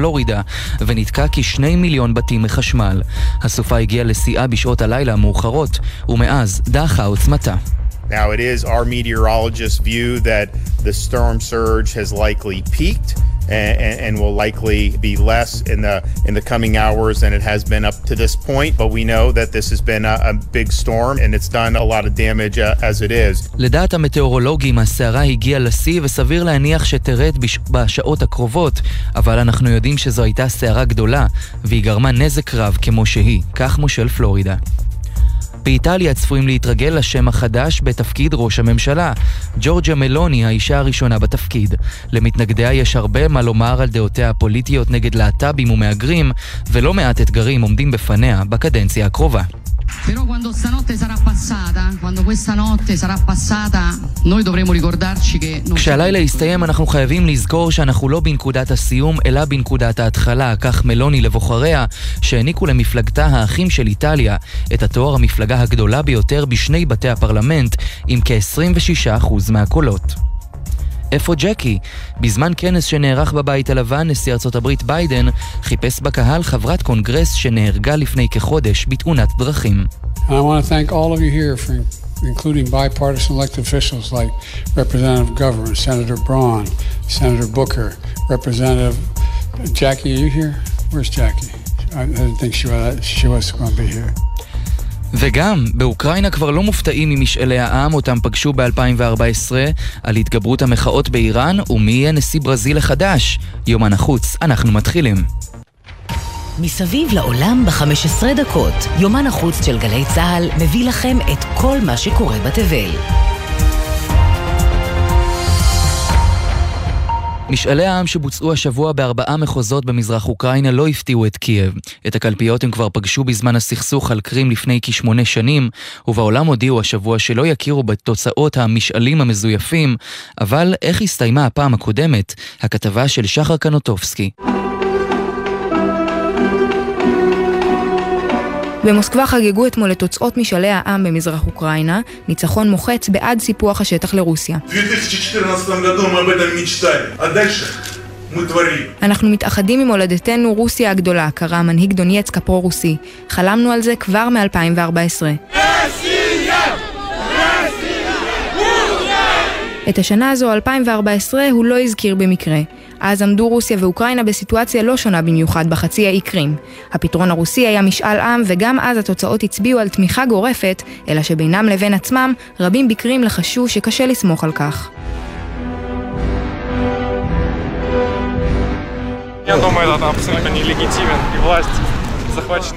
פלורידה וניתקה כשני מיליון בתים מחשמל. הסופה הגיעה לשיאה בשעות הלילה המאוחרות, ומאז דעכה עוצמתה. Now, it is our meteorologists' view that the storm surge has likely peaked and, and, will likely be less in the in the coming hours than it has been up to this point. But we know that this has been a, a big storm and it's done a lot of damage uh, as it is. לדעת המטאורולוגים, הסערה הגיעה לשיא וסביר להניח שתרד בש... בשעות הקרובות, אבל אנחנו יודעים שזו הייתה סערה גדולה והיא גרמה נזק רב כמו שהיא, כך מושל פלורידה. באיטליה צפויים להתרגל לשם החדש בתפקיד ראש הממשלה. ג'ורג'ה מלוני, האישה הראשונה בתפקיד. למתנגדיה יש הרבה מה לומר על דעותיה הפוליטיות נגד להט"בים ומהגרים, ולא מעט אתגרים עומדים בפניה בקדנציה הקרובה. Però quando stanotte sarà passata, quando questa notte sarà passata, noi dovremo ricordarci che... כשהלילה יסתיים אנחנו חייבים לזכור שאנחנו לא בנקודת הסיום, אלא בנקודת ההתחלה. כך מלוני לבוחריה, שהעניקו למפלגתה האחים של איטליה את התואר המפלגה הגדולה ביותר בשני בתי הפרלמנט, עם כ-26% מהקולות. איפה ג'קי? בזמן כנס שנערך בבית הלבן, נשיא ארצות הברית ביידן חיפש בקהל חברת קונגרס שנהרגה לפני כחודש בתאונת דרכים. including bipartisan elected officials like Representative Governor, Senator Braun, Senator Booker, Representative Jackie. Are you here? Where's Jackie? I didn't think she was, she was going to be here. וגם, באוקראינה כבר לא מופתעים ממשאלי העם אותם פגשו ב-2014 על התגברות המחאות באיראן ומי יהיה נשיא ברזיל החדש. יומן החוץ, אנחנו מתחילים. מסביב לעולם ב-15 דקות, יומן החוץ של גלי צה"ל מביא לכם את כל מה שקורה בתבל. משאלי העם שבוצעו השבוע בארבעה מחוזות במזרח אוקראינה לא הפתיעו את קייב. את הקלפיות הם כבר פגשו בזמן הסכסוך על קרים לפני כשמונה שנים, ובעולם הודיעו השבוע שלא יכירו בתוצאות המשאלים המזויפים, אבל איך הסתיימה הפעם הקודמת? הכתבה של שחר קנוטובסקי. במוסקבה חגגו אתמול את תוצאות משאלי העם במזרח אוקראינה, ניצחון מוחץ בעד סיפוח השטח לרוסיה. אנחנו מתאחדים עם הולדתנו רוסיה הגדולה, קרא מנהיג דונייצק הפרו-רוסי. חלמנו על זה כבר מ-2014. את השנה הזו, 2014, הוא לא הזכיר במקרה. אז עמדו רוסיה ואוקראינה בסיטואציה לא שונה במיוחד בחצי האי קרים. הפתרון הרוסי היה משאל עם, וגם אז התוצאות הצביעו על תמיכה גורפת, אלא שבינם לבין עצמם, רבים בקרים לחשו שקשה לסמוך על כך.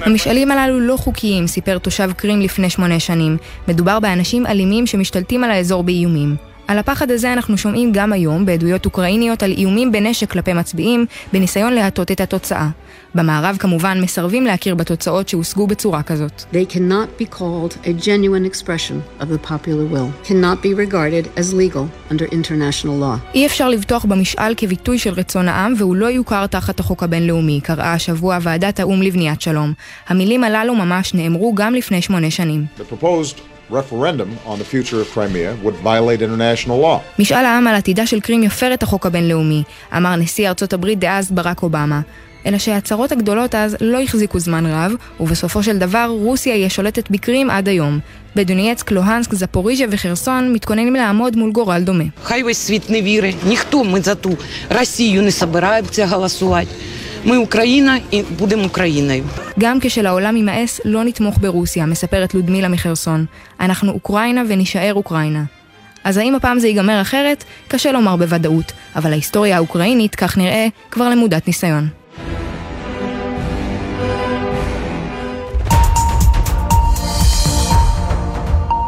המשאלים הללו לא חוקיים, סיפר תושב קרים לפני שמונה שנים. מדובר באנשים אלימים שמשתלטים על האזור באיומים. על הפחד הזה אנחנו שומעים גם היום בעדויות אוקראיניות על איומים בנשק כלפי מצביעים, בניסיון להטות את התוצאה. במערב כמובן מסרבים להכיר בתוצאות שהושגו בצורה כזאת. They cannot be called a genuine expression of the popular will. cannot be regarded as legal under international law. אי אפשר לבטוח במשאל כביטוי של רצון העם והוא לא יוכר תחת החוק הבינלאומי, קראה השבוע ועדת האו"ם לבניית שלום. המילים הללו ממש נאמרו גם לפני שמונה שנים. The proposed משאל העם על עתידה של קרים יפר את החוק הבינלאומי, אמר נשיא ארצות הברית דאז ברק אובמה. אלא שההצהרות הגדולות אז לא החזיקו זמן רב, ובסופו של דבר רוסיה היא השולטת בקרים עד היום. בדונייצק, לוהנסק, זפוריז'ה וחרסון מתכוננים לעמוד מול גורל דומה. ми Україна і будемо Україною. גם כשלעולם יימאס, לא נתמוך ברוסיה, מספרת לודמילה מחרסון. אנחנו אוקראינה ונישאר אוקראינה. אז האם הפעם זה ייגמר אחרת? קשה לומר בוודאות, אבל ההיסטוריה האוקראינית, כך נראה, כבר למודת ניסיון.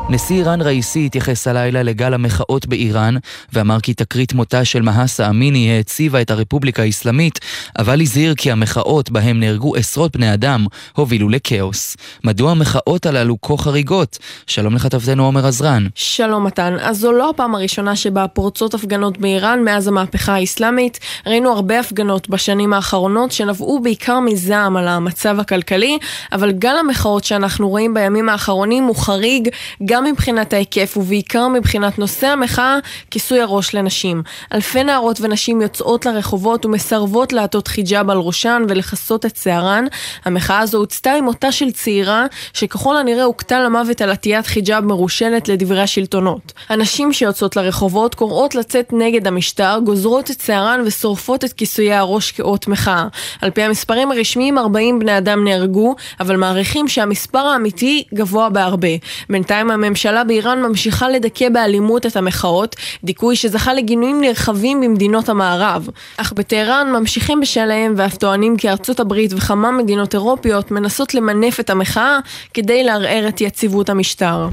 נשיא איראן ראיסי התייחס הלילה לגל המחאות באיראן ואמר כי תקרית מותה של מהסה אמיני העציבה את הרפובליקה האסלאמית, אבל הזהיר כי המחאות בהם נהרגו עשרות בני אדם הובילו לכאוס. מדוע המחאות הללו כה חריגות? שלום לכתבתנו עומר עזרן. שלום מתן. אז זו לא הפעם הראשונה שבה פורצות הפגנות באיראן מאז המהפכה האסלאמית. ראינו הרבה הפגנות בשנים האחרונות שנבעו בעיקר מזעם על המצב הכלכלי, אבל גל המחאות שאנחנו רואים בימים האחרונים הוא חריג גם גם מבחינת ההיקף ובעיקר מבחינת נושא המחאה, כיסוי הראש לנשים. אלפי נערות ונשים יוצאות לרחובות ומסרבות לעטות חיג'אב על ראשן ולכסות את שערן. המחאה הזו הוצתה עם מותה של צעירה, שככל הנראה הוכתה למוות על עטיית חיג'אב מרושלת לדברי השלטונות. הנשים שיוצאות לרחובות קוראות לצאת נגד המשטר, גוזרות את שערן ושורפות את כיסויי הראש כאות מחאה. על פי המספרים הרשמיים 40 בני אדם נהרגו, אבל מעריכים שהמספר האמיתי גבוה בהרבה. בינתיים הממשלה באיראן ממשיכה לדכא באלימות את המחאות, דיכוי שזכה לגינויים נרחבים במדינות המערב. אך בטהרן ממשיכים בשלהם ואף טוענים כי ארצות הברית וכמה מדינות אירופיות מנסות למנף את המחאה כדי לערער את יציבות המשטר.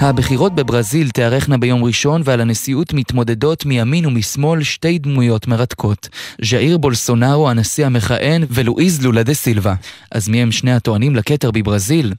הבחירות בברזיל תיארכנה ביום ראשון ועל הנשיאות מתמודדות מימין ומשמאל שתי דמויות מרתקות. ז'איר בולסונארו הנשיא המכהן ולואיז לולה דה סילבה. אז מי הם שני הטוענים לכתר בברזיל?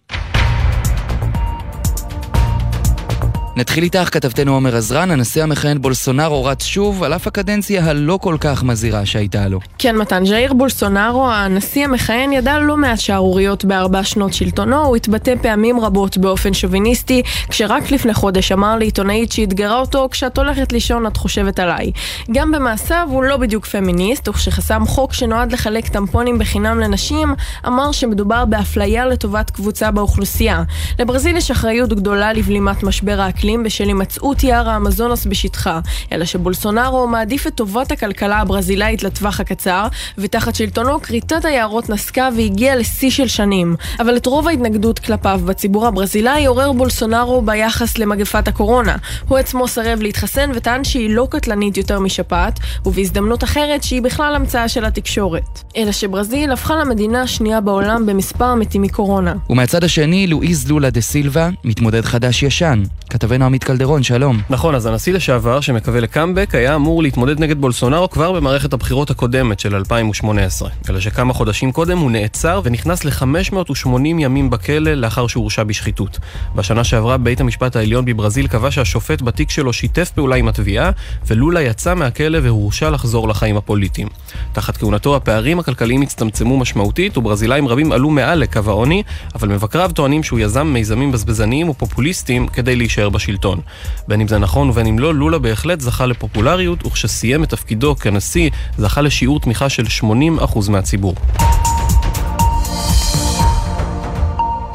נתחיל איתך, כתבתנו עומר עזרן, הנשיא המכהן בולסונארו רץ שוב, על אף הקדנציה הלא כל כך מזהירה שהייתה לו. כן, מתן, ז'איר בולסונארו, הנשיא המכהן, ידע לא מעט שערוריות בארבע שנות שלטונו, הוא התבטא פעמים רבות באופן שוביניסטי, כשרק לפני חודש אמר לעיתונאית שאתגרה אותו, כשאת הולכת לישון את חושבת עליי. גם במעשיו הוא לא בדיוק פמיניסט, וכשחסם חוק שנועד לחלק טמפונים בחינם לנשים, אמר שמדובר באפליה לטובת קבוצה באוכלוסייה. לברזיל יש אחריות גדולה לבלימת משבר האקלים. האקלים בשל הימצאות יער האמזונס בשטחה, אלא שבולסונארו מעדיף את טובת הכלכלה הברזילאית לטווח הקצר, ותחת שלטונו כריתת היערות נסקה והגיעה לשיא של שנים. אבל את רוב ההתנגדות כלפיו בציבור הברזילאי עורר בולסונארו ביחס למגפת הקורונה. הוא עצמו סרב להתחסן וטען שהיא לא קטלנית יותר משפעת, ובהזדמנות אחרת שהיא בכלל המצאה של התקשורת. אלא שברזיל הפכה למדינה השנייה בעולם במספר המתים מקורונה. ומהצד השני, לואיז לולה דה סילבה, מתמודד חדש-ישן. כתבי כתבנו עמית קלדרון, שלום. נכון, אז הנשיא לשעבר, שמקווה לקאמבק, היה אמור להתמודד נגד בולסונארו כבר במערכת הבחירות הקודמת של 2018. אלא שכמה חודשים קודם הוא נעצר ונכנס ל-580 ימים בכלא לאחר שהורשע בשחיתות. בשנה שעברה בית המשפט העליון בברזיל קבע שהשופט בתיק שלו שיתף פעולה עם התביעה, ולולה יצא מהכלא והורשע לחזור לחיים הפוליטיים. תחת כהונתו הפערים הכלכליים הצטמצמו משמעותית, וברזילאים רבים עלו מעל לקו העוני, אבל מבקריו טוענים שהוא יזם מיזמים בזבזניים ופופוליסטיים כדי להישאר בשלטון. השלטון. בין אם זה נכון ובין אם לא, לולה בהחלט זכה לפופולריות, וכשסיים את תפקידו כנשיא, זכה לשיעור תמיכה של 80% מהציבור.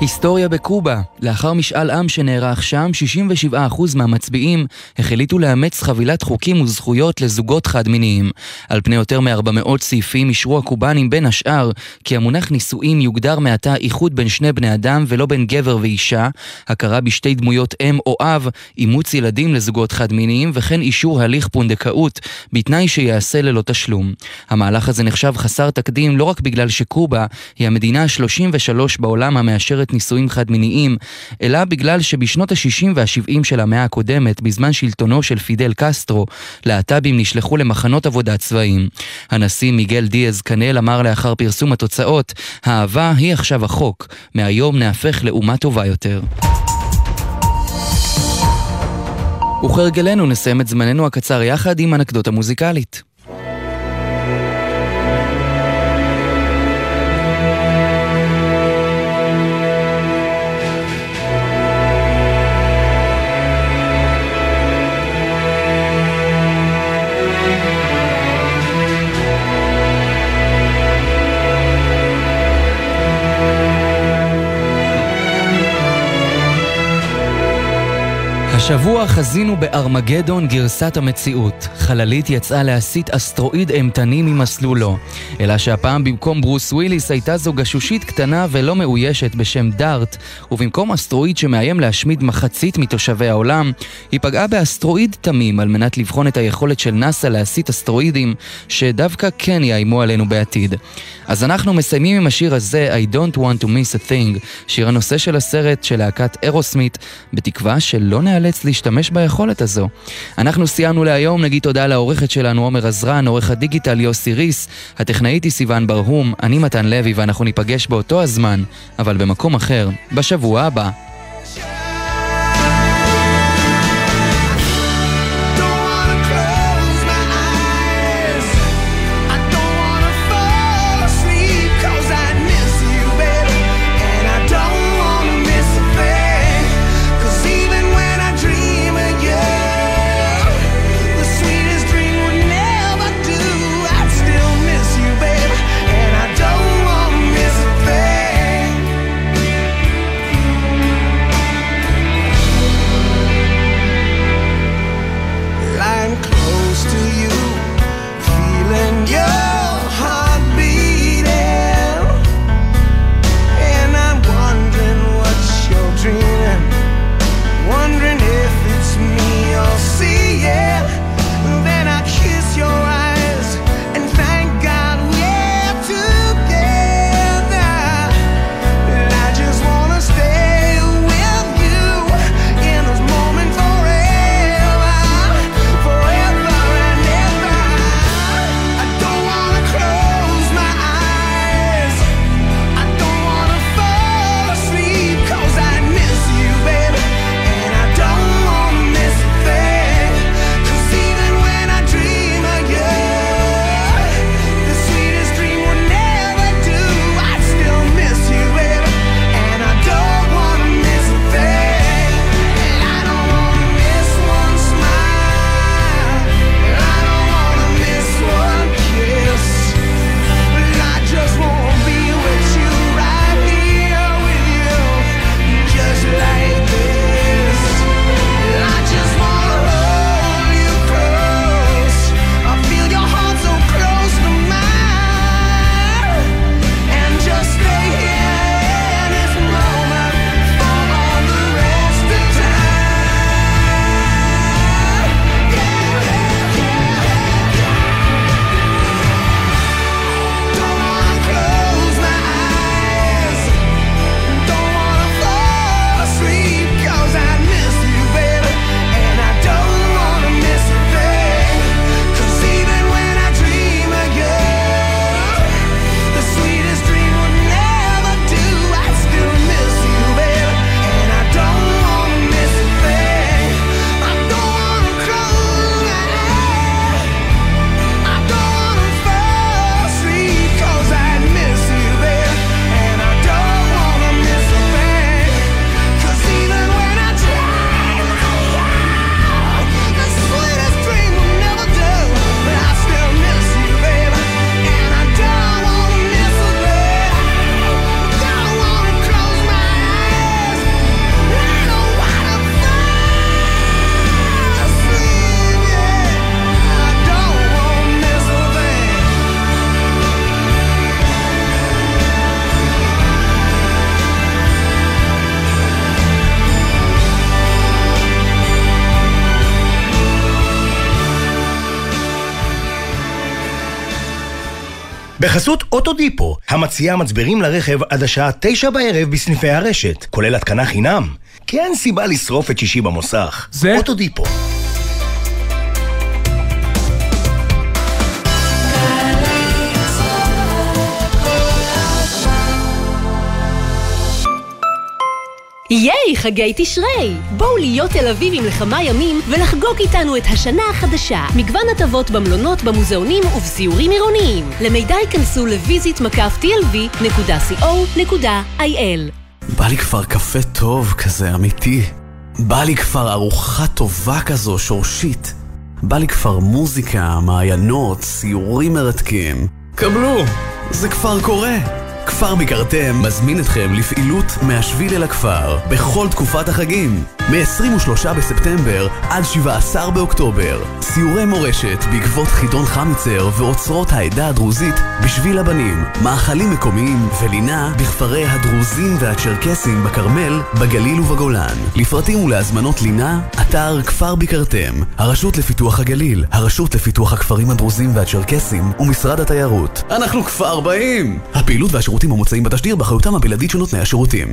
היסטוריה בקובה. לאחר משאל עם שנערך שם, 67% מהמצביעים החליטו לאמץ חבילת חוקים וזכויות לזוגות חד-מיניים. על פני יותר מ-400 סעיפים אישרו הקובנים בין השאר כי המונח נישואים יוגדר מעתה איחוד בין שני בני אדם ולא בין גבר ואישה, הכרה בשתי דמויות אם או אב, אימוץ ילדים לזוגות חד-מיניים וכן אישור הליך פונדקאות, בתנאי שיעשה ללא תשלום. המהלך הזה נחשב חסר תקדים לא רק בגלל שקובה היא המדינה ה-33 בעולם המאשרת נישואים חד-מיניים, אלא בגלל שבשנות ה-60 וה-70 של המאה הקודמת, בזמן שלטונו של פידל קסטרו, להט"בים נשלחו למחנות עבודה צבאיים. הנשיא מיגל דיאז קנל אמר לאחר פרסום התוצאות, האהבה היא עכשיו החוק, מהיום נהפך לאומה טובה יותר. וכהרגלנו נסיים את זמננו הקצר יחד עם אנקדוטה מוזיקלית. השבוע חזינו בארמגדון גרסת המציאות. חללית יצאה להסיט אסטרואיד אימתני ממסלולו. אלא שהפעם במקום ברוס וויליס הייתה זו גשושית קטנה ולא מאוישת בשם דארט, ובמקום אסטרואיד שמאיים להשמיד מחצית מתושבי העולם, היא פגעה באסטרואיד תמים על מנת לבחון את היכולת של נאס"א להסיט אסטרואידים שדווקא כן יאיימו עלינו בעתיד. אז אנחנו מסיימים עם השיר הזה, I Don't Want to Miss a Thing, שיר הנושא של הסרט של להקת אירוסמית, בתקווה שלא נאלץ להשתמש ביכולת הזו. אנחנו סיימנו להיום, נגיד תודה לעורכת שלנו עומר עזרן, עורך הדיגיטל יוסי ריס, הטכנאית היא סיון ברהום, אני מתן לוי ואנחנו ניפגש באותו הזמן, אבל במקום אחר, בשבוע הבא. בחסות אוטודיפו, המציעה מצברים לרכב עד השעה תשע בערב בסניפי הרשת, כולל התקנה חינם. כי אין סיבה לשרוף את שישי במוסך. זה? אוטודיפו. ייי, חגי תשרי! בואו להיות תל אביבים לכמה ימים ולחגוג איתנו את השנה החדשה. מגוון הטבות במלונות, במוזיאונים ובסיורים עירוניים. למידע ייכנסו לויזית מקף tlv.co.il בא לי כבר קפה טוב כזה אמיתי. בא לי כבר ארוחה טובה כזו שורשית. בא לי כבר מוזיקה, מעיינות, סיורים מרתקים. קבלו, זה כבר קורה. כפר ביקרתם מזמין אתכם לפעילות מהשביל אל הכפר בכל תקופת החגים מ-23 בספטמבר עד 17 באוקטובר סיורי מורשת בעקבות חידון חמיצר ואוצרות העדה הדרוזית בשביל הבנים מאכלים מקומיים ולינה בכפרי הדרוזים והצ'רקסים בכרמל, בגליל ובגולן לפרטים ולהזמנות לינה, אתר כפר ביקרתם הרשות לפיתוח הגליל, הרשות לפיתוח הכפרים הדרוזים והצ'רקסים ומשרד התיירות אנחנו כבר באים! הפעילות והשירותים המוצעים בתשדיר באחריותם הבלעדית של נותני השירותים.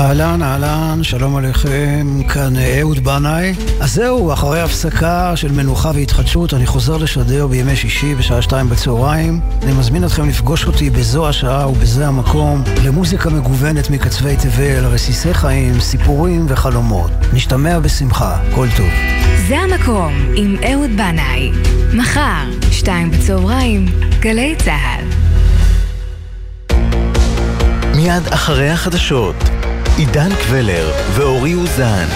אהלן, אהלן, שלום עליכם, כאן אהוד בנאי. אז זהו, אחרי הפסקה של מנוחה והתחדשות, אני חוזר לשדר בימי שישי בשעה שתיים בצהריים. אני מזמין אתכם לפגוש אותי בזו השעה ובזה המקום, למוזיקה מגוונת מקצווי תבל, רסיסי חיים, סיפורים וחלומות. נשתמע בשמחה, כל טוב. זה המקום עם אהוד בנאי. מחר, שתיים בצהריים, גלי צה"ל. מיד אחרי החדשות, עידן קבלר ואורי אוזן.